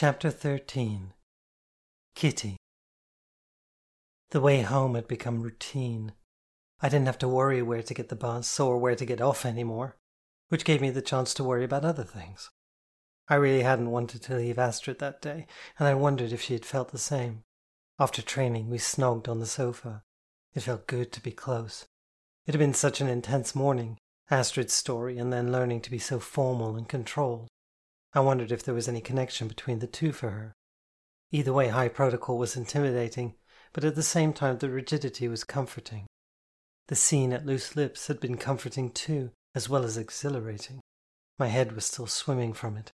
Chapter 13 Kitty The way home had become routine. I didn't have to worry where to get the bus or where to get off anymore, which gave me the chance to worry about other things. I really hadn't wanted to leave Astrid that day, and I wondered if she had felt the same. After training, we snogged on the sofa. It felt good to be close. It had been such an intense morning, Astrid's story, and then learning to be so formal and controlled. I wondered if there was any connection between the two for her. Either way, high protocol was intimidating, but at the same time, the rigidity was comforting. The scene at Loose Lips had been comforting too, as well as exhilarating. My head was still swimming from it.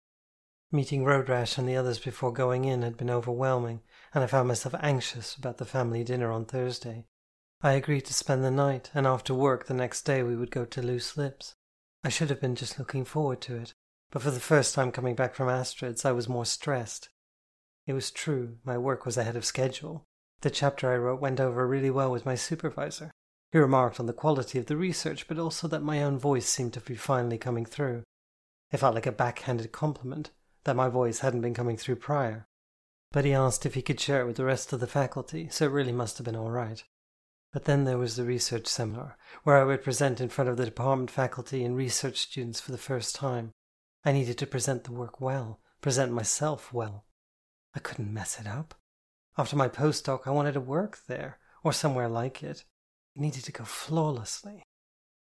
Meeting Road Rash and the others before going in had been overwhelming, and I found myself anxious about the family dinner on Thursday. I agreed to spend the night, and after work the next day we would go to Loose Lips. I should have been just looking forward to it, but for the first time coming back from Astrid's, I was more stressed. It was true, my work was ahead of schedule. The chapter I wrote went over really well with my supervisor. He remarked on the quality of the research, but also that my own voice seemed to be finally coming through. It felt like a backhanded compliment that my voice hadn't been coming through prior. But he asked if he could share it with the rest of the faculty, so it really must have been all right. But then there was the research seminar, where I would present in front of the department faculty and research students for the first time. I needed to present the work well, present myself well. I couldn't mess it up. After my postdoc, I wanted to work there, or somewhere like it. It needed to go flawlessly.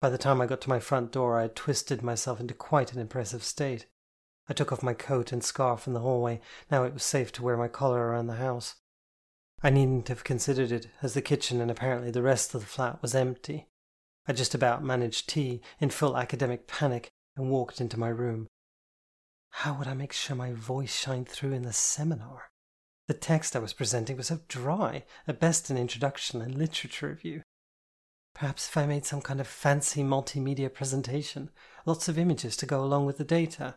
By the time I got to my front door, I had twisted myself into quite an impressive state. I took off my coat and scarf in the hallway. Now it was safe to wear my collar around the house. I needn't have considered it, as the kitchen and apparently the rest of the flat was empty. I just about managed tea in full academic panic and walked into my room. How would I make sure my voice shined through in the seminar? The text I was presenting was so dry, at best an introduction and literature review. Perhaps if I made some kind of fancy multimedia presentation, lots of images to go along with the data.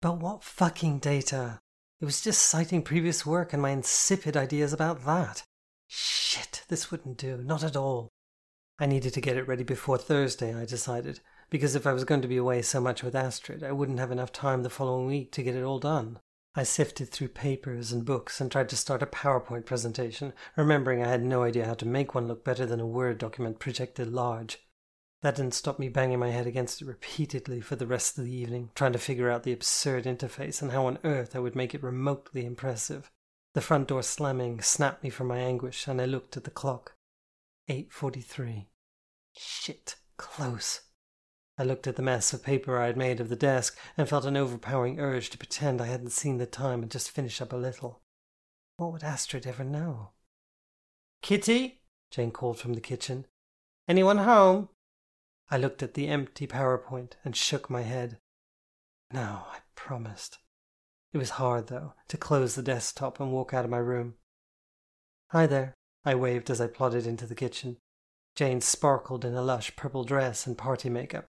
But what fucking data? It was just citing previous work and my insipid ideas about that. Shit, this wouldn't do, not at all. I needed to get it ready before Thursday, I decided, because if I was going to be away so much with Astrid, I wouldn't have enough time the following week to get it all done. I sifted through papers and books and tried to start a PowerPoint presentation, remembering I had no idea how to make one look better than a Word document projected large. That didn't stop me banging my head against it repeatedly for the rest of the evening, trying to figure out the absurd interface and how on earth I would make it remotely impressive. The front door slamming snapped me from my anguish, and I looked at the clock. 8.43. Shit, close. I looked at the mess of paper I had made of the desk and felt an overpowering urge to pretend I hadn't seen the time and just finish up a little. What would Astrid ever know? Kitty? Jane called from the kitchen. Anyone home? I looked at the empty PowerPoint and shook my head. No, I promised. It was hard, though, to close the desktop and walk out of my room. Hi there, I waved as I plodded into the kitchen. Jane sparkled in a lush purple dress and party makeup.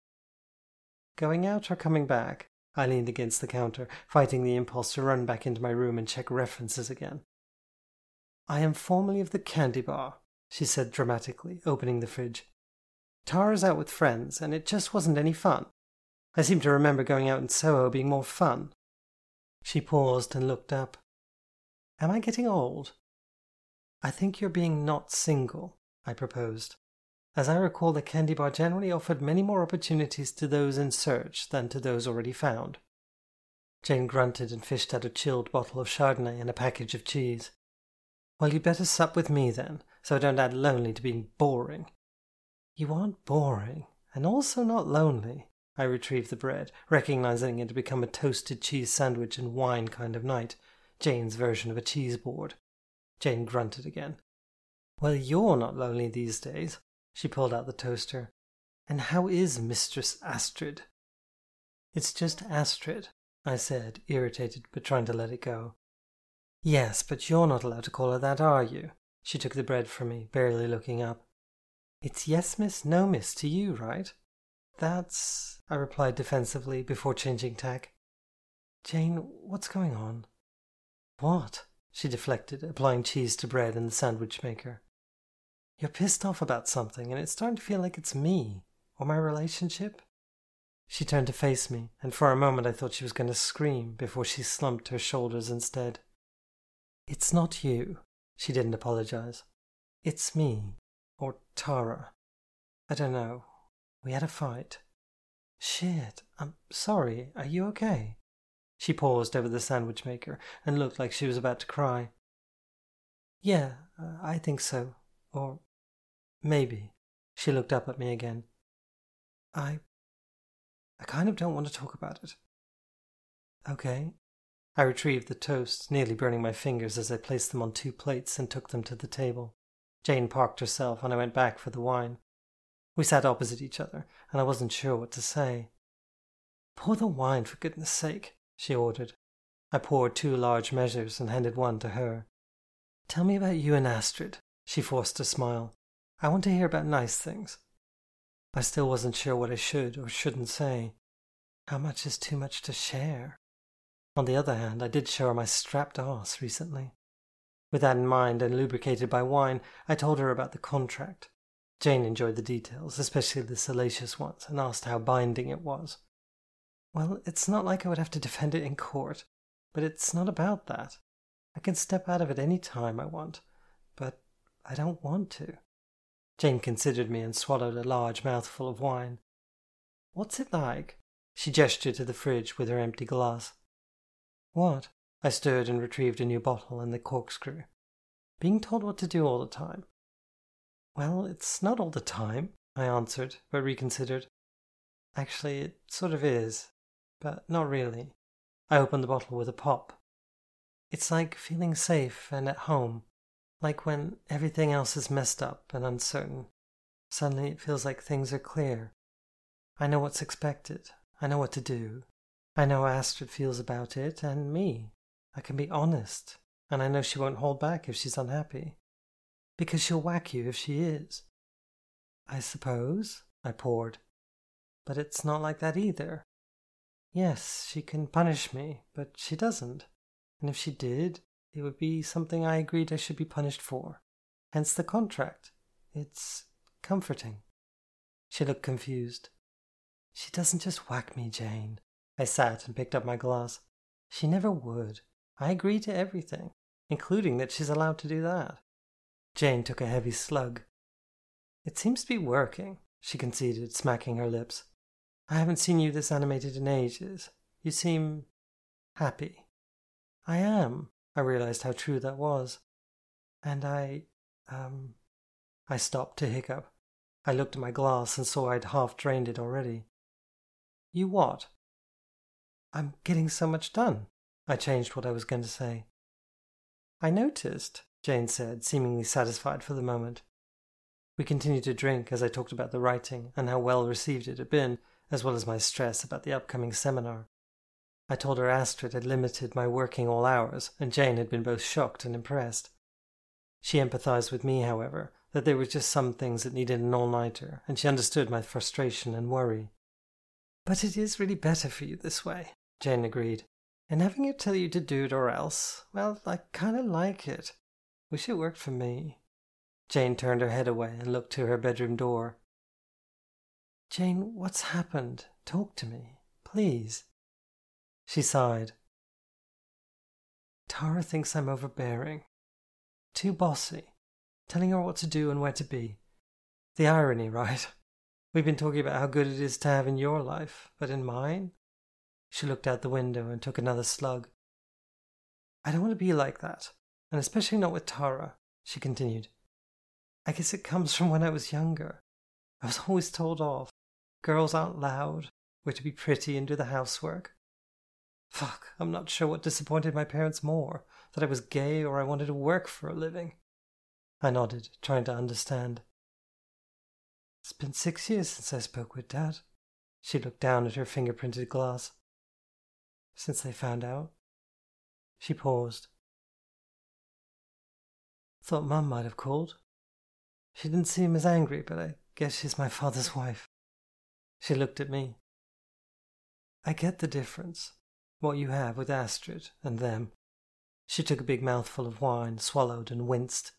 Going out or coming back? I leaned against the counter, fighting the impulse to run back into my room and check references again. I am formerly of the candy bar, she said dramatically, opening the fridge. Tara's out with friends, and it just wasn't any fun. I seem to remember going out in Soho being more fun. She paused and looked up. Am I getting old? I think you're being not single, I proposed. As I recall, the candy bar generally offered many more opportunities to those in search than to those already found. Jane grunted and fished out a chilled bottle of Chardonnay and a package of cheese. Well, you'd better sup with me then, so I don't add lonely to being boring. You aren't boring, and also not lonely. I retrieved the bread, recognizing it had become a toasted cheese sandwich and wine kind of night, Jane's version of a cheese board. Jane grunted again. Well, you're not lonely these days. She pulled out the toaster. And how is Mistress Astrid? It's just Astrid, I said, irritated but trying to let it go. Yes, but you're not allowed to call her that, are you? She took the bread from me, barely looking up. It's yes, miss, no, miss to you, right? That's. I replied defensively before changing tack. Jane, what's going on? What? She deflected, applying cheese to bread in the sandwich maker. You're pissed off about something, and it's starting to feel like it's me, or my relationship. She turned to face me, and for a moment I thought she was going to scream before she slumped her shoulders instead. It's not you. She didn't apologize. It's me. Or Tara. I don't know. We had a fight. Shit, I'm sorry. Are you okay? She paused over the sandwich maker and looked like she was about to cry. Yeah, uh, I think so. Or maybe. She looked up at me again. I. I kind of don't want to talk about it. Okay. I retrieved the toast, nearly burning my fingers as I placed them on two plates and took them to the table. Jane parked herself and I went back for the wine. We sat opposite each other, and I wasn't sure what to say. Pour the wine, for goodness sake, she ordered. I poured two large measures and handed one to her. Tell me about you and Astrid, she forced a smile. I want to hear about nice things. I still wasn't sure what I should or shouldn't say. How much is too much to share? On the other hand, I did show her my strapped arse recently. With that in mind and lubricated by wine, I told her about the contract. Jane enjoyed the details, especially the salacious ones, and asked how binding it was. Well, it's not like I would have to defend it in court, but it's not about that. I can step out of it any time I want, but I don't want to. Jane considered me and swallowed a large mouthful of wine. What's it like? She gestured to the fridge with her empty glass. What? I stirred and retrieved a new bottle and the corkscrew. Being told what to do all the time. Well, it's not all the time, I answered, but reconsidered. Actually, it sort of is, but not really. I opened the bottle with a pop. It's like feeling safe and at home, like when everything else is messed up and uncertain. Suddenly it feels like things are clear. I know what's expected. I know what to do. I know Astrid feels about it and me. I can be honest, and I know she won't hold back if she's unhappy. Because she'll whack you if she is. I suppose, I poured. But it's not like that either. Yes, she can punish me, but she doesn't. And if she did, it would be something I agreed I should be punished for. Hence the contract. It's comforting. She looked confused. She doesn't just whack me, Jane. I sat and picked up my glass. She never would. I agree to everything, including that she's allowed to do that. Jane took a heavy slug. It seems to be working, she conceded, smacking her lips. I haven't seen you this animated in ages. You seem happy. I am. I realized how true that was. And I, um, I stopped to hiccup. I looked at my glass and saw I'd half drained it already. You what? I'm getting so much done. I changed what I was going to say. I noticed, Jane said, seemingly satisfied for the moment. We continued to drink as I talked about the writing and how well received it had been, as well as my stress about the upcoming seminar. I told her Astrid had limited my working all hours, and Jane had been both shocked and impressed. She empathized with me, however, that there were just some things that needed an all nighter, and she understood my frustration and worry. But it is really better for you this way, Jane agreed. And having it tell you to do it or else, well, I kind of like it. Wish it worked for me. Jane turned her head away and looked to her bedroom door. Jane, what's happened? Talk to me, please. She sighed. Tara thinks I'm overbearing, too bossy, telling her what to do and where to be. The irony, right? We've been talking about how good it is to have in your life, but in mine, she looked out the window and took another slug. I don't want to be like that, and especially not with Tara, she continued. I guess it comes from when I was younger. I was always told off. Girls aren't loud. We're to be pretty and do the housework. Fuck, I'm not sure what disappointed my parents more that I was gay or I wanted to work for a living. I nodded, trying to understand. It's been six years since I spoke with Dad. She looked down at her fingerprinted glass since they found out? She paused. Thought Mum might have called. She didn't seem as angry, but I guess she's my father's wife. She looked at me. I get the difference, what you have with Astrid and them. She took a big mouthful of wine, swallowed, and winced.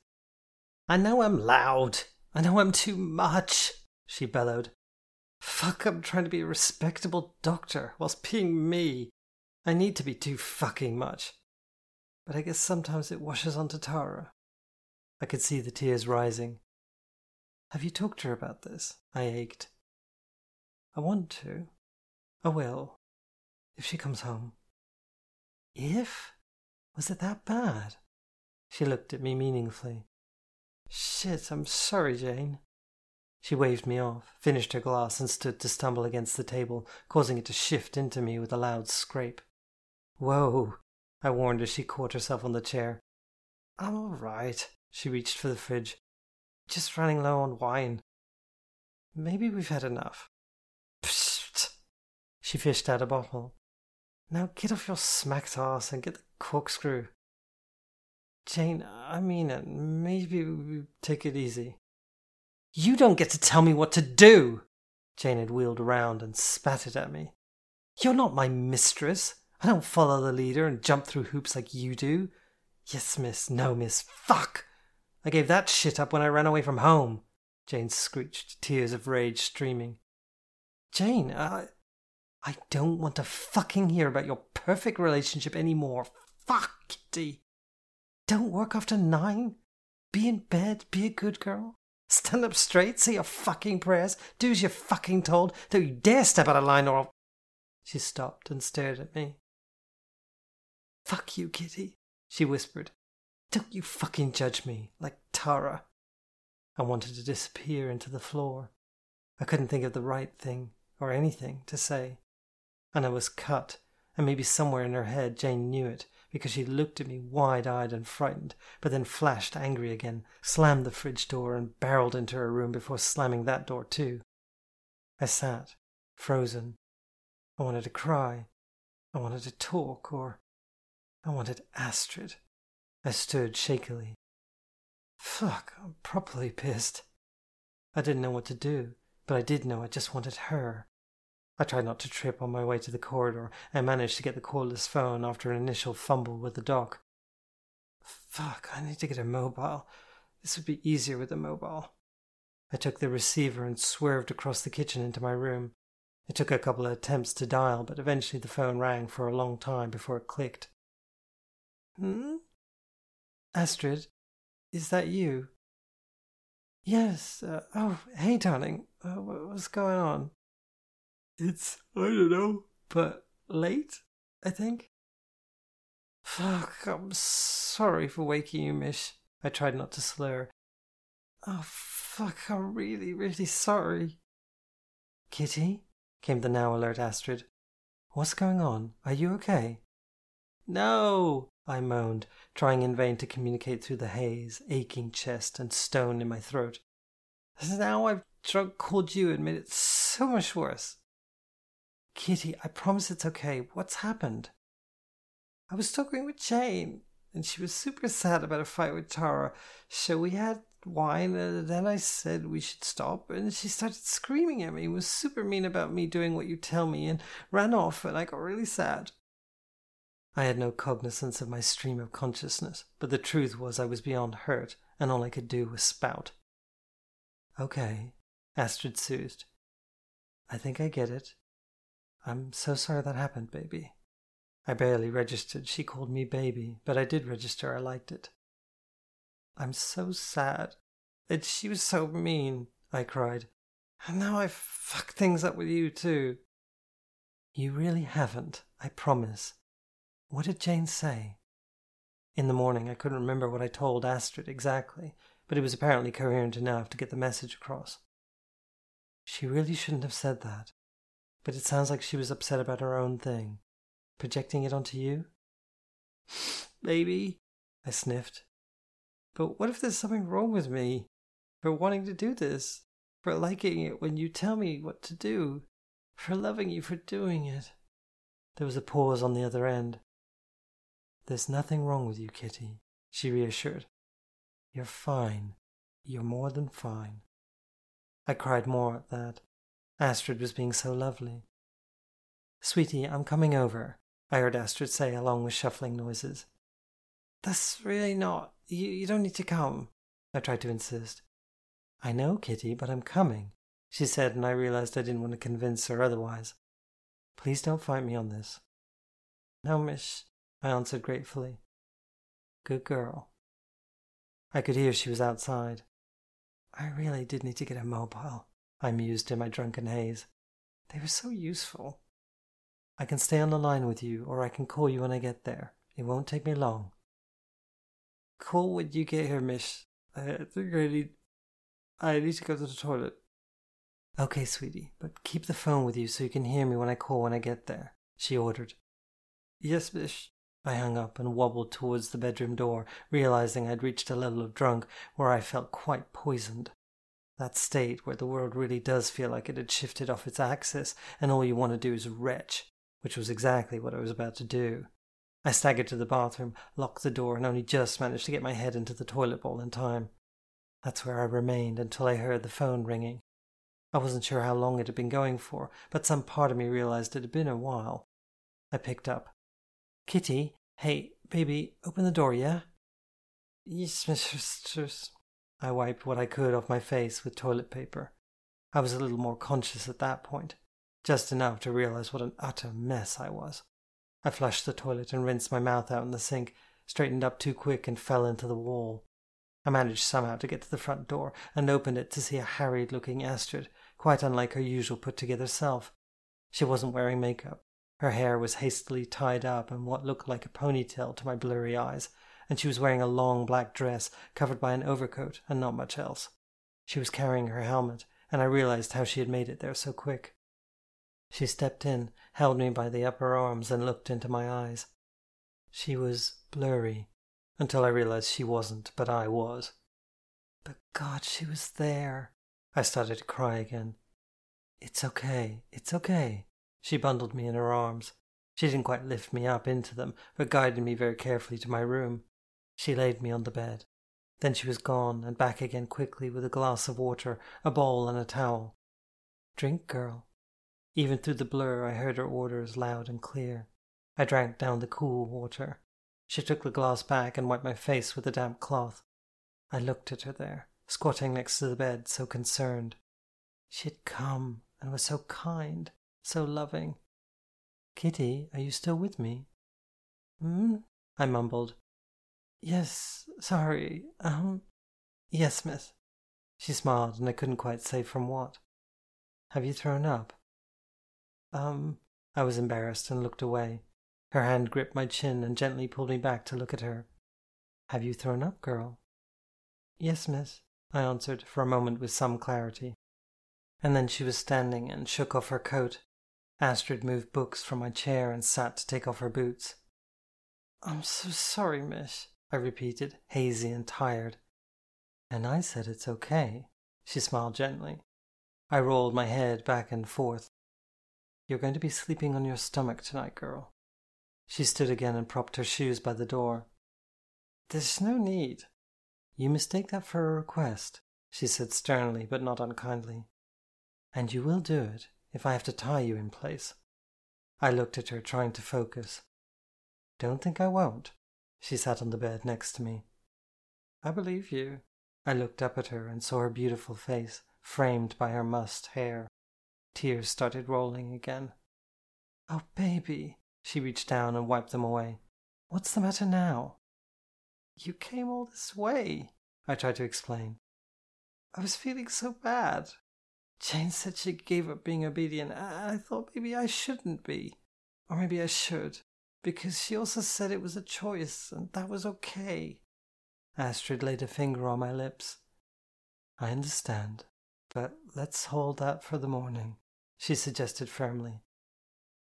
I know I'm loud. I know I'm too much, she bellowed. Fuck, I'm trying to be a respectable doctor whilst being me. I need to be too fucking much. but I guess sometimes it washes onto Tara. I could see the tears rising. Have you talked to her about this? I ached. I want to. I will. If she comes home. If? Was it that bad? She looked at me meaningfully. Shit, I'm sorry, Jane. She waved me off, finished her glass, and stood to stumble against the table, causing it to shift into me with a loud scrape. Whoa, I warned as she caught herself on the chair. I'm all right. She reached for the fridge. Just running low on wine. Maybe we've had enough. Psst. She fished out a bottle. Now get off your smacked ass and get the corkscrew. Jane, I mean it. Maybe we take it easy. You don't get to tell me what to do! Jane had wheeled around and spat at me. You're not my mistress. I don't follow the leader and jump through hoops like you do. Yes, miss. No, miss. Fuck! I gave that shit up when I ran away from home. Jane screeched, tears of rage streaming. Jane, I. I don't want to fucking hear about your perfect relationship anymore. Fuck, Kitty. Don't work after nine. Be in bed. Be a good girl. Stand up straight. Say your fucking prayers. Do as you're fucking told. Don't you dare step out of line or I'll. She stopped and stared at me. Fuck you, Kitty, she whispered. Don't you fucking judge me, like Tara. I wanted to disappear into the floor. I couldn't think of the right thing, or anything, to say. And I was cut, and maybe somewhere in her head Jane knew it, because she looked at me wide eyed and frightened, but then flashed angry again, slammed the fridge door, and barreled into her room before slamming that door too. I sat, frozen. I wanted to cry. I wanted to talk, or I wanted Astrid. I stood shakily. Fuck, I'm properly pissed. I didn't know what to do, but I did know I just wanted her. I tried not to trip on my way to the corridor and managed to get the cordless phone after an initial fumble with the dock. Fuck, I need to get a mobile. This would be easier with a mobile. I took the receiver and swerved across the kitchen into my room. It took a couple of attempts to dial, but eventually the phone rang for a long time before it clicked. Hmm? Astrid, is that you? Yes. Uh, oh, hey, darling. Uh, what's going on? It's, I don't know, but late, I think. Fuck, I'm sorry for waking you, Mish. I tried not to slur. Oh, fuck, I'm really, really sorry. Kitty? came the now alert Astrid. What's going on? Are you okay? No, I moaned, trying in vain to communicate through the haze, aching chest, and stone in my throat. Now I've drunk called you and made it so much worse. Kitty, I promise it's okay. What's happened? I was talking with Jane, and she was super sad about a fight with Tara. So we had wine, and then I said we should stop, and she started screaming at me, was super mean about me doing what you tell me, and ran off, and I got really sad. I had no cognizance of my stream of consciousness, but the truth was I was beyond hurt, and all I could do was spout. Okay, Astrid soothed. I think I get it. I'm so sorry that happened, baby. I barely registered she called me baby, but I did register I liked it. I'm so sad. And she was so mean, I cried. And now I've fucked things up with you, too. You really haven't, I promise. What did Jane say? In the morning, I couldn't remember what I told Astrid exactly, but it was apparently coherent enough to get the message across. She really shouldn't have said that, but it sounds like she was upset about her own thing, projecting it onto you. Maybe, I sniffed. But what if there's something wrong with me for wanting to do this, for liking it when you tell me what to do, for loving you for doing it? There was a pause on the other end. There's nothing wrong with you, Kitty, she reassured. You're fine. You're more than fine. I cried more at that. Astrid was being so lovely. Sweetie, I'm coming over, I heard Astrid say along with shuffling noises. That's really not. You, you don't need to come, I tried to insist. I know, Kitty, but I'm coming, she said, and I realized I didn't want to convince her otherwise. Please don't fight me on this. No, miss, I answered gratefully. Good girl. I could hear she was outside. I really did need to get a mobile, I mused in my drunken haze. They were so useful. I can stay on the line with you, or I can call you when I get there. It won't take me long. Call when you get here, miss. I think I need. I need to go to the toilet. Okay, sweetie, but keep the phone with you so you can hear me when I call when I get there, she ordered. Yes, miss. I hung up and wobbled towards the bedroom door, realizing I'd reached a level of drunk where I felt quite poisoned. That state where the world really does feel like it had shifted off its axis and all you want to do is retch, which was exactly what I was about to do. I staggered to the bathroom, locked the door, and only just managed to get my head into the toilet bowl in time. That's where I remained until I heard the phone ringing. I wasn't sure how long it had been going for, but some part of me realized it had been a while. I picked up. Kitty, hey, baby, open the door, yeah? Yes, mistress. I wiped what I could off my face with toilet paper. I was a little more conscious at that point, just enough to realize what an utter mess I was. I flushed the toilet and rinsed my mouth out in the sink, straightened up too quick and fell into the wall. I managed somehow to get to the front door and opened it to see a harried looking Astrid, quite unlike her usual put together self. She wasn't wearing makeup, her hair was hastily tied up in what looked like a ponytail to my blurry eyes, and she was wearing a long black dress covered by an overcoat and not much else. She was carrying her helmet, and I realized how she had made it there so quick. She stepped in, held me by the upper arms, and looked into my eyes. She was blurry, until I realized she wasn't, but I was. But God, she was there. I started to cry again. It's okay, it's okay, she bundled me in her arms. She didn't quite lift me up into them, but guided me very carefully to my room. She laid me on the bed. Then she was gone and back again quickly with a glass of water, a bowl, and a towel. Drink, girl. Even through the blur, I heard her orders loud and clear. I drank down the cool water. She took the glass back and wiped my face with a damp cloth. I looked at her there, squatting next to the bed, so concerned. She had come and was so kind so loving. Kitty, are you still with me? Hmm? I mumbled. Yes, sorry. Um, yes, miss. She smiled, and I couldn't quite say from what. Have you thrown up? Um, I was embarrassed and looked away. Her hand gripped my chin and gently pulled me back to look at her. Have you thrown up, girl? Yes, miss, I answered for a moment with some clarity. And then she was standing and shook off her coat Astrid moved books from my chair and sat to take off her boots. I'm so sorry, miss, I repeated, hazy and tired. And I said it's okay. She smiled gently. I rolled my head back and forth. You're going to be sleeping on your stomach tonight, girl. She stood again and propped her shoes by the door. There's no need. You mistake that for a request, she said sternly but not unkindly. And you will do it if I have to tie you in place. I looked at her, trying to focus. Don't think I won't. She sat on the bed next to me. I believe you. I looked up at her and saw her beautiful face, framed by her mussed hair. Tears started rolling again. Oh, baby. She reached down and wiped them away. What's the matter now? You came all this way, I tried to explain. I was feeling so bad. Jane said she gave up being obedient. and I thought maybe I shouldn't be. Or maybe I should. Because she also said it was a choice, and that was okay. Astrid laid a finger on my lips. I understand, but let's hold that for the morning, she suggested firmly.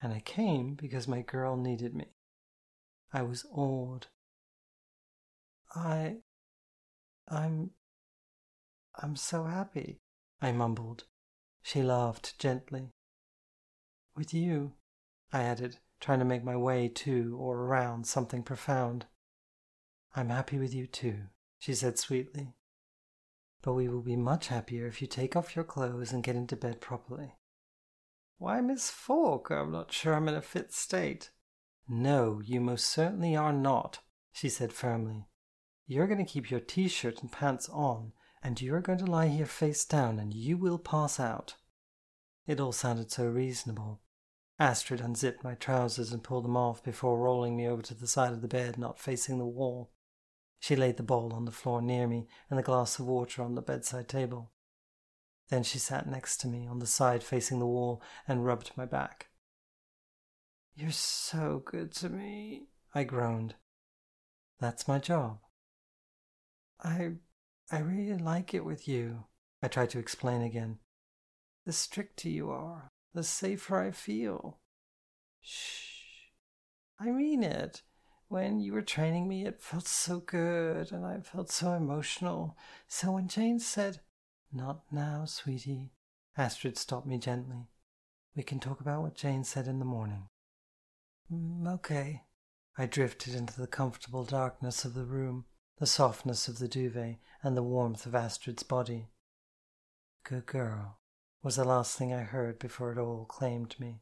And I came because my girl needed me. I was awed. I. I'm. I'm so happy, I mumbled. She laughed gently. With you, I added, trying to make my way to or around something profound. I'm happy with you too, she said sweetly. But we will be much happier if you take off your clothes and get into bed properly. Why, Miss Falk, I'm not sure I'm in a fit state. No, you most certainly are not, she said firmly. You're going to keep your t shirt and pants on and you are going to lie here face down and you will pass out. It all sounded so reasonable. Astrid unzipped my trousers and pulled them off before rolling me over to the side of the bed, not facing the wall. She laid the bowl on the floor near me and the glass of water on the bedside table. Then she sat next to me on the side facing the wall and rubbed my back. You're so good to me, I groaned. That's my job. I I really like it with you, I tried to explain again. The stricter you are, the safer I feel. Shh. I mean it. When you were training me, it felt so good and I felt so emotional. So when Jane said, Not now, sweetie, Astrid stopped me gently. We can talk about what Jane said in the morning. Mm, okay. I drifted into the comfortable darkness of the room, the softness of the duvet, and the warmth of Astrid's body. Good girl, was the last thing I heard before it all claimed me.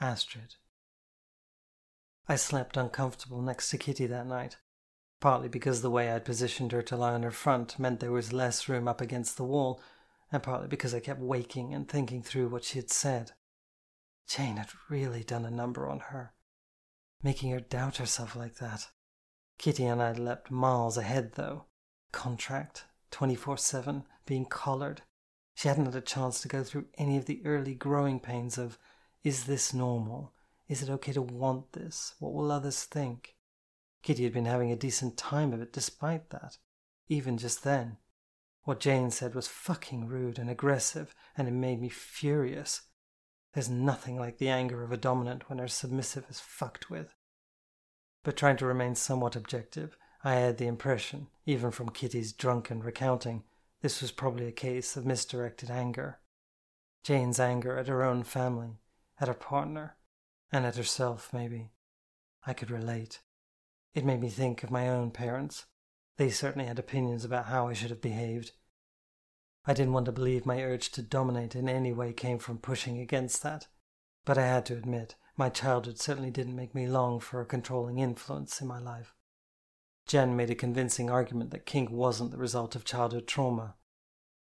Astrid. I slept uncomfortable next to Kitty that night, partly because the way I'd positioned her to lie on her front meant there was less room up against the wall, and partly because I kept waking and thinking through what she had said. Jane had really done a number on her, making her doubt herself like that. Kitty and I leapt miles ahead, though. Contract, 24 7, being collared. She hadn't had a chance to go through any of the early growing pains of is this normal? Is it okay to want this? What will others think? Kitty had been having a decent time of it despite that, even just then. What Jane said was fucking rude and aggressive, and it made me furious. There's nothing like the anger of a dominant when her submissive is fucked with. But trying to remain somewhat objective, I had the impression, even from Kitty's drunken recounting, this was probably a case of misdirected anger. Jane's anger at her own family, at her partner, and at herself, maybe. I could relate. It made me think of my own parents. They certainly had opinions about how I should have behaved. I didn't want to believe my urge to dominate in any way came from pushing against that, but I had to admit my childhood certainly didn't make me long for a controlling influence in my life. Jen made a convincing argument that kink wasn't the result of childhood trauma,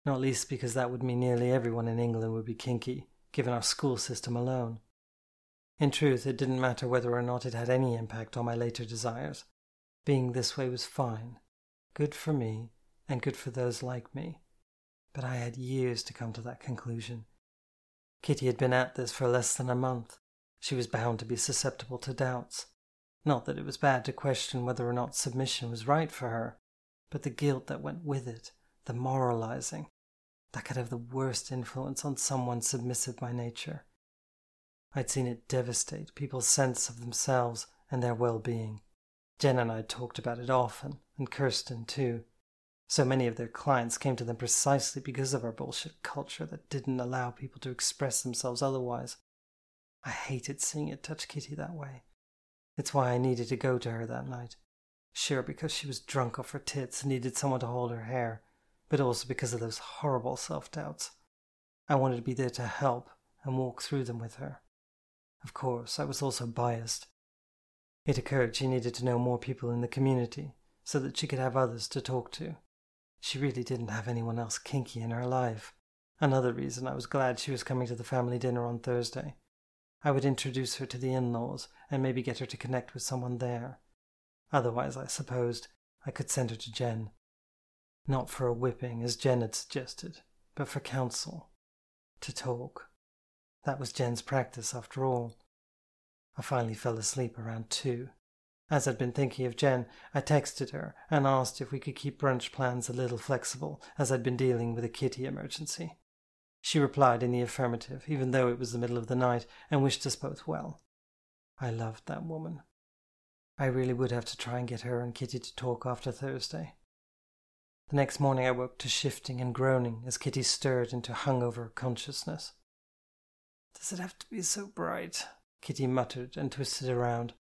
not least because that would mean nearly everyone in England would be kinky, given our school system alone. In truth, it didn't matter whether or not it had any impact on my later desires. Being this way was fine, good for me, and good for those like me. But I had years to come to that conclusion. Kitty had been at this for less than a month. She was bound to be susceptible to doubts. Not that it was bad to question whether or not submission was right for her, but the guilt that went with it, the moralizing, that could have the worst influence on someone submissive by nature. I'd seen it devastate people's sense of themselves and their well being. Jen and I talked about it often, and Kirsten too. So many of their clients came to them precisely because of our bullshit culture that didn't allow people to express themselves otherwise. I hated seeing it touch Kitty that way. It's why I needed to go to her that night. Sure, because she was drunk off her tits and needed someone to hold her hair, but also because of those horrible self doubts. I wanted to be there to help and walk through them with her. Of course, I was also biased. It occurred she needed to know more people in the community so that she could have others to talk to. She really didn't have anyone else kinky in her life. Another reason I was glad she was coming to the family dinner on Thursday. I would introduce her to the in laws and maybe get her to connect with someone there. Otherwise, I supposed, I could send her to Jen. Not for a whipping, as Jen had suggested, but for counsel. To talk. That was Jen's practice, after all. I finally fell asleep around two. As I'd been thinking of Jen, I texted her and asked if we could keep brunch plans a little flexible, as I'd been dealing with a kitty emergency. She replied in the affirmative, even though it was the middle of the night, and wished us both well. I loved that woman. I really would have to try and get her and Kitty to talk after Thursday. The next morning I woke to shifting and groaning as Kitty stirred into hungover consciousness. Does it have to be so bright? Kitty muttered and twisted around.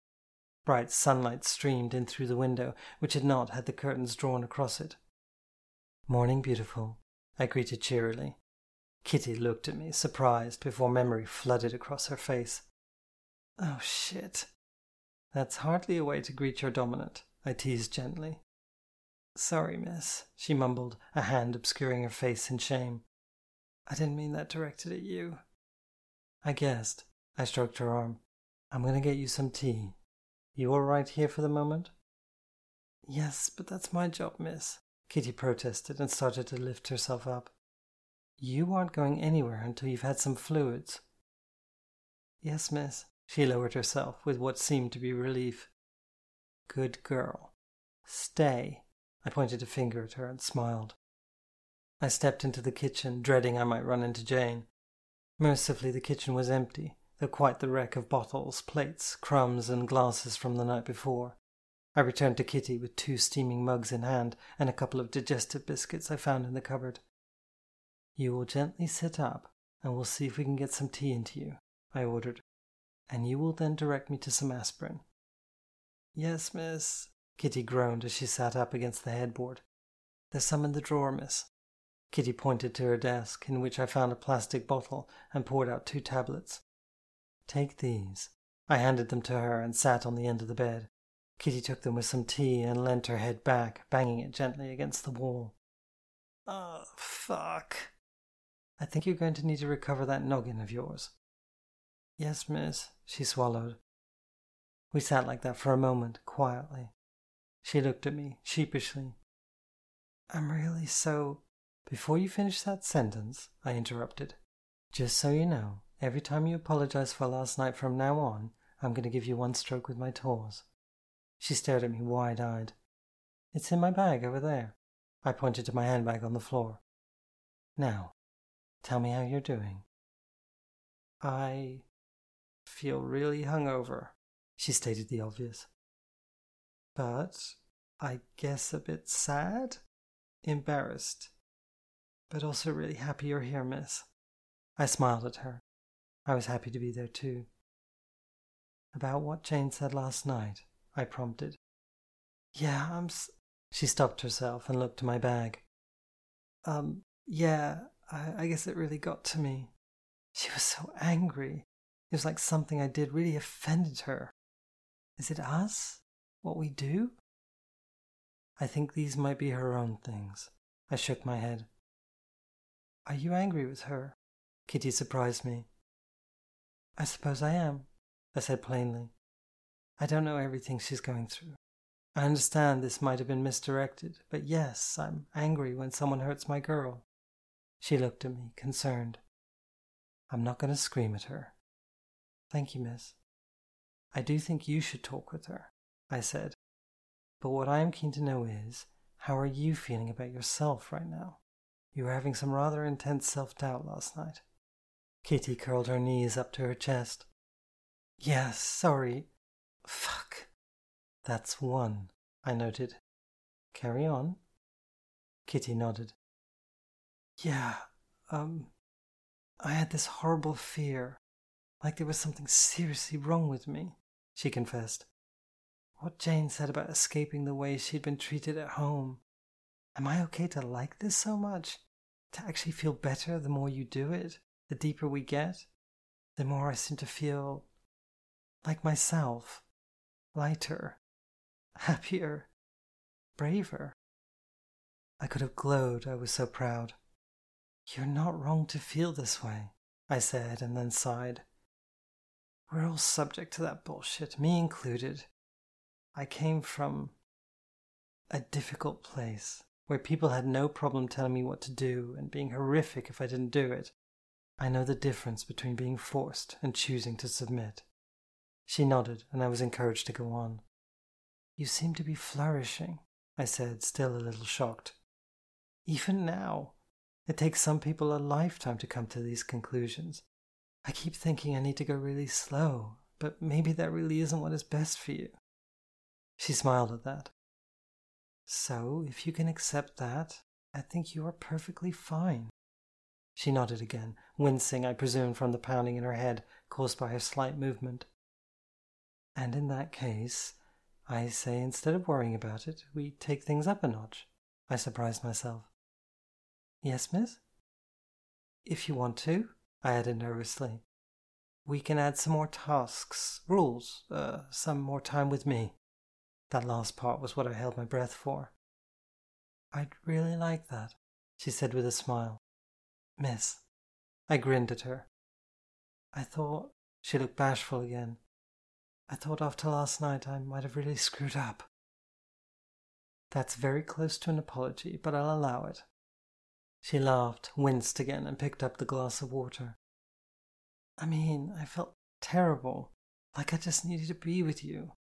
Bright sunlight streamed in through the window, which had not had the curtains drawn across it. Morning, beautiful, I greeted cheerily. Kitty looked at me, surprised, before memory flooded across her face. Oh, shit. That's hardly a way to greet your dominant, I teased gently. Sorry, miss, she mumbled, a hand obscuring her face in shame. I didn't mean that directed at you. I guessed. I stroked her arm. I'm going to get you some tea. You all right here for the moment? Yes, but that's my job, miss, Kitty protested and started to lift herself up. You aren't going anywhere until you've had some fluids. Yes, miss. She lowered herself with what seemed to be relief. Good girl. Stay. I pointed a finger at her and smiled. I stepped into the kitchen, dreading I might run into Jane. Mercifully, the kitchen was empty, though quite the wreck of bottles, plates, crumbs, and glasses from the night before. I returned to Kitty with two steaming mugs in hand and a couple of digestive biscuits I found in the cupboard. You will gently sit up, and we'll see if we can get some tea into you, I ordered, and you will then direct me to some aspirin. Yes, miss, Kitty groaned as she sat up against the headboard. There's some in the drawer, miss. Kitty pointed to her desk, in which I found a plastic bottle and poured out two tablets. Take these. I handed them to her and sat on the end of the bed. Kitty took them with some tea and leant her head back, banging it gently against the wall. Oh, fuck. I think you're going to need to recover that noggin of yours. Yes, miss, she swallowed. We sat like that for a moment, quietly. She looked at me, sheepishly. I'm really so before you finish that sentence, I interrupted. Just so you know, every time you apologize for last night from now on, I'm going to give you one stroke with my tawse. She stared at me wide eyed. It's in my bag over there. I pointed to my handbag on the floor. Now, tell me how you're doing. I feel really hungover, she stated the obvious. But I guess a bit sad, embarrassed but also really happy you're here, miss. I smiled at her. I was happy to be there too. About what Jane said last night, I prompted. Yeah, I'm. S- she stopped herself and looked to my bag. Um, yeah, I, I guess it really got to me. She was so angry. It was like something I did really offended her. Is it us? What we do? I think these might be her own things. I shook my head. Are you angry with her? Kitty surprised me. I suppose I am, I said plainly. I don't know everything she's going through. I understand this might have been misdirected, but yes, I'm angry when someone hurts my girl. She looked at me, concerned. I'm not going to scream at her. Thank you, miss. I do think you should talk with her, I said. But what I am keen to know is, how are you feeling about yourself right now? You were having some rather intense self doubt last night. Kitty curled her knees up to her chest. Yes, sorry. Fuck. That's one, I noted. Carry on. Kitty nodded. Yeah, um, I had this horrible fear, like there was something seriously wrong with me, she confessed. What Jane said about escaping the way she'd been treated at home. Am I okay to like this so much? to actually feel better the more you do it, the deeper we get, the more I seem to feel like myself, lighter, happier, braver. I could have glowed, I was so proud. You're not wrong to feel this way, I said, and then sighed. We're all subject to that bullshit, me included. I came from a difficult place where people had no problem telling me what to do and being horrific if I didn't do it. I know the difference between being forced and choosing to submit. She nodded, and I was encouraged to go on. You seem to be flourishing, I said, still a little shocked. Even now, it takes some people a lifetime to come to these conclusions. I keep thinking I need to go really slow, but maybe that really isn't what is best for you. She smiled at that. So, if you can accept that, I think you are perfectly fine. She nodded again, wincing, I presume, from the pounding in her head caused by her slight movement. And in that case, I say instead of worrying about it, we take things up a notch. I surprised myself. Yes, miss? If you want to, I added nervously. We can add some more tasks, rules, uh, some more time with me. That last part was what I held my breath for. I'd really like that, she said with a smile. Miss. I grinned at her. I thought she looked bashful again. I thought after last night I might have really screwed up. That's very close to an apology, but I'll allow it. She laughed, winced again, and picked up the glass of water. I mean, I felt terrible, like I just needed to be with you.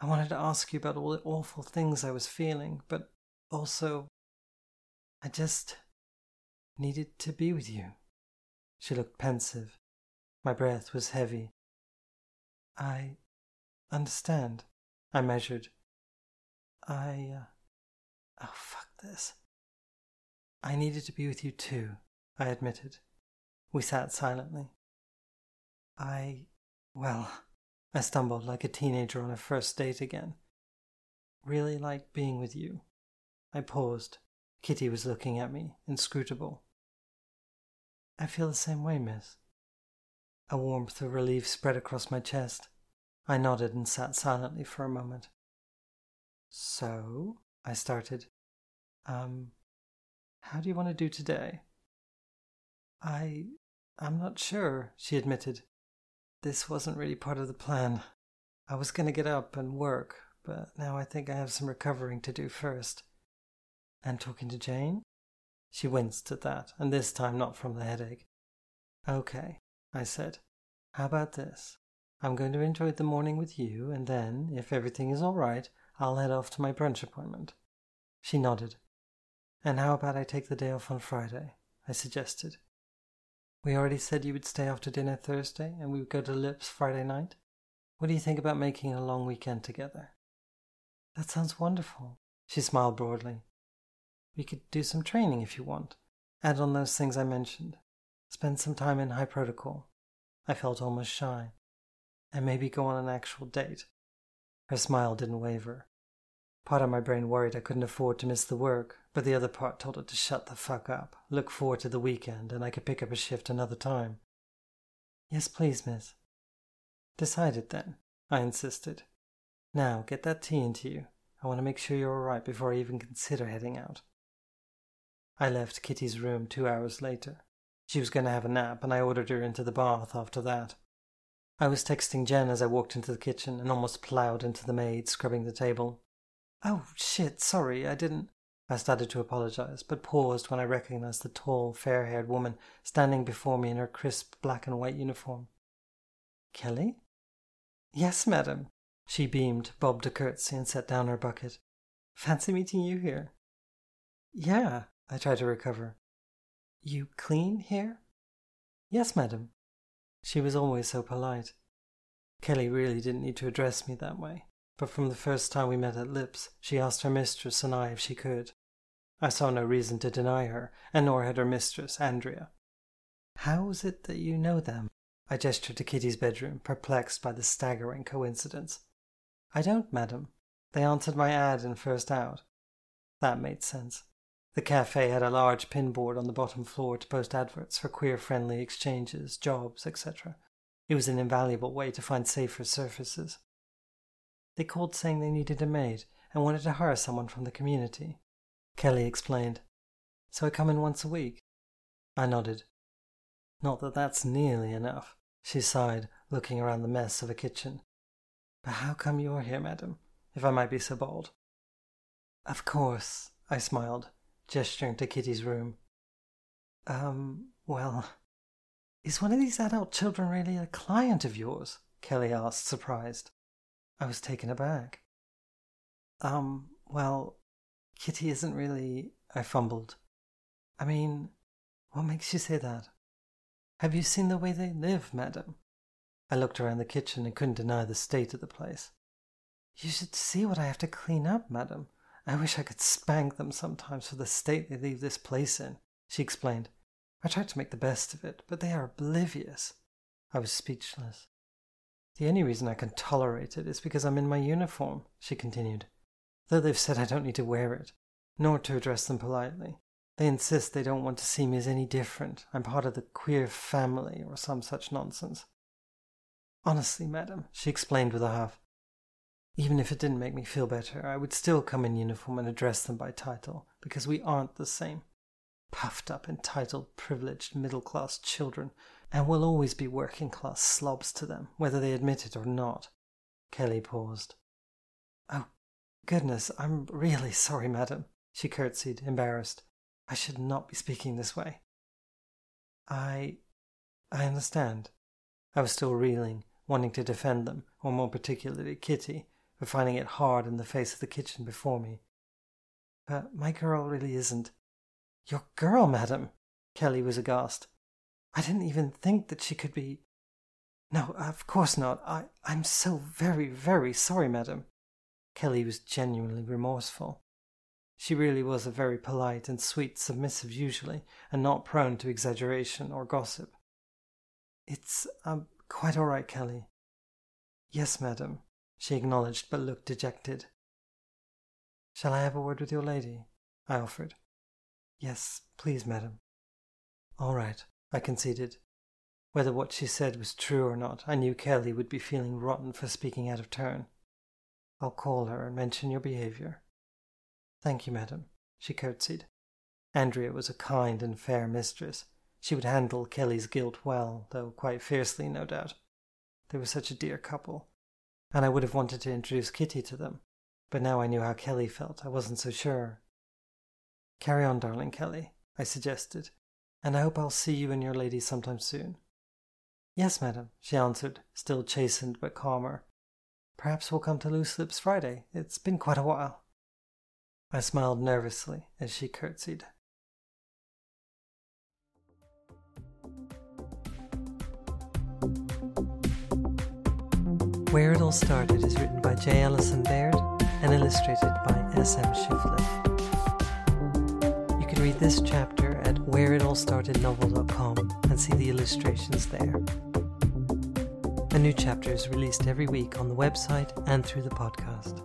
I wanted to ask you about all the awful things I was feeling, but also, I just needed to be with you. She looked pensive. My breath was heavy. I understand. I measured. I. Uh, oh, fuck this. I needed to be with you too, I admitted. We sat silently. I. well, I stumbled like a teenager on a first date again. Really like being with you. I paused. Kitty was looking at me, inscrutable. I feel the same way, miss. A warmth of relief spread across my chest. I nodded and sat silently for a moment. So, I started, um, how do you want to do today? I. I'm not sure, she admitted. This wasn't really part of the plan. I was going to get up and work, but now I think I have some recovering to do first. And talking to Jane? She winced at that, and this time not from the headache. Okay, I said. How about this? I'm going to enjoy the morning with you, and then, if everything is all right, I'll head off to my brunch appointment. She nodded. And how about I take the day off on Friday? I suggested. We already said you would stay after dinner Thursday and we would go to Lips Friday night. What do you think about making a long weekend together? That sounds wonderful. She smiled broadly. We could do some training if you want. Add on those things I mentioned. Spend some time in high protocol. I felt almost shy. And maybe go on an actual date. Her smile didn't waver. Part of my brain worried I couldn't afford to miss the work, but the other part told it to shut the fuck up, look forward to the weekend, and I could pick up a shift another time. Yes, please, miss. Decided then, I insisted. Now, get that tea into you. I want to make sure you're all right before I even consider heading out. I left Kitty's room two hours later. She was going to have a nap, and I ordered her into the bath after that. I was texting Jen as I walked into the kitchen and almost ploughed into the maid scrubbing the table. Oh, shit, sorry, I didn't. I started to apologize, but paused when I recognized the tall, fair haired woman standing before me in her crisp black and white uniform. Kelly? Yes, madam. She beamed, bobbed a curtsy, and set down her bucket. Fancy meeting you here. Yeah, I tried to recover. You clean here? Yes, madam. She was always so polite. Kelly really didn't need to address me that way but from the first time we met at Lips, she asked her mistress and I if she could. I saw no reason to deny her, and nor had her mistress, Andrea. How is it that you know them? I gestured to Kitty's bedroom, perplexed by the staggering coincidence. I don't, madam. They answered my ad and First Out. That made sense. The cafe had a large pinboard on the bottom floor to post adverts for queer friendly exchanges, jobs, etc. It was an invaluable way to find safer surfaces. They called saying they needed a maid and wanted to hire someone from the community. Kelly explained. So I come in once a week. I nodded. Not that that's nearly enough, she sighed, looking around the mess of a kitchen. But how come you're here, madam, if I might be so bold? Of course, I smiled, gesturing to Kitty's room. Um, well, is one of these adult children really a client of yours? Kelly asked, surprised. I was taken aback. Um, well, Kitty isn't really. I fumbled. I mean, what makes you say that? Have you seen the way they live, madam? I looked around the kitchen and couldn't deny the state of the place. You should see what I have to clean up, madam. I wish I could spank them sometimes for the state they leave this place in, she explained. I tried to make the best of it, but they are oblivious. I was speechless. The only reason I can tolerate it is because I'm in my uniform, she continued. Though they've said I don't need to wear it, nor to address them politely. They insist they don't want to see me as any different. I'm part of the queer family, or some such nonsense. Honestly, madam, she explained with a huff, even if it didn't make me feel better, I would still come in uniform and address them by title, because we aren't the same. Puffed up, entitled, privileged, middle class children and will always be working class slobs to them, whether they admit it or not. Kelly paused. Oh, Goodness, I'm really sorry, madam, she curtsied, embarrassed. I should not be speaking this way. I. I understand. I was still reeling, wanting to defend them, or more particularly Kitty, for finding it hard in the face of the kitchen before me. But my girl really isn't. Your girl, madam? Kelly was aghast. I didn't even think that she could be. No, of course not. I, I'm so very, very sorry, madam. Kelly was genuinely remorseful. She really was a very polite and sweet submissive usually, and not prone to exaggeration or gossip. It's um, quite all right, Kelly. Yes, madam, she acknowledged, but looked dejected. Shall I have a word with your lady? I offered. Yes, please, madam. All right, I conceded. Whether what she said was true or not, I knew Kelly would be feeling rotten for speaking out of turn. I'll call her and mention your behaviour. Thank you, madam, she curtsied. Andrea was a kind and fair mistress. She would handle Kelly's guilt well, though quite fiercely, no doubt. They were such a dear couple, and I would have wanted to introduce Kitty to them, but now I knew how Kelly felt, I wasn't so sure. Carry on, darling Kelly, I suggested, and I hope I'll see you and your lady sometime soon. Yes, madam, she answered, still chastened but calmer. Perhaps we'll come to Loose Lips Friday. It's been quite a while. I smiled nervously as she curtsied. Where It All Started is written by J. Allison Baird and illustrated by S. M. Shifflett. You can read this chapter at whereitallstartednovel.com and see the illustrations there. A new chapter is released every week on the website and through the podcast.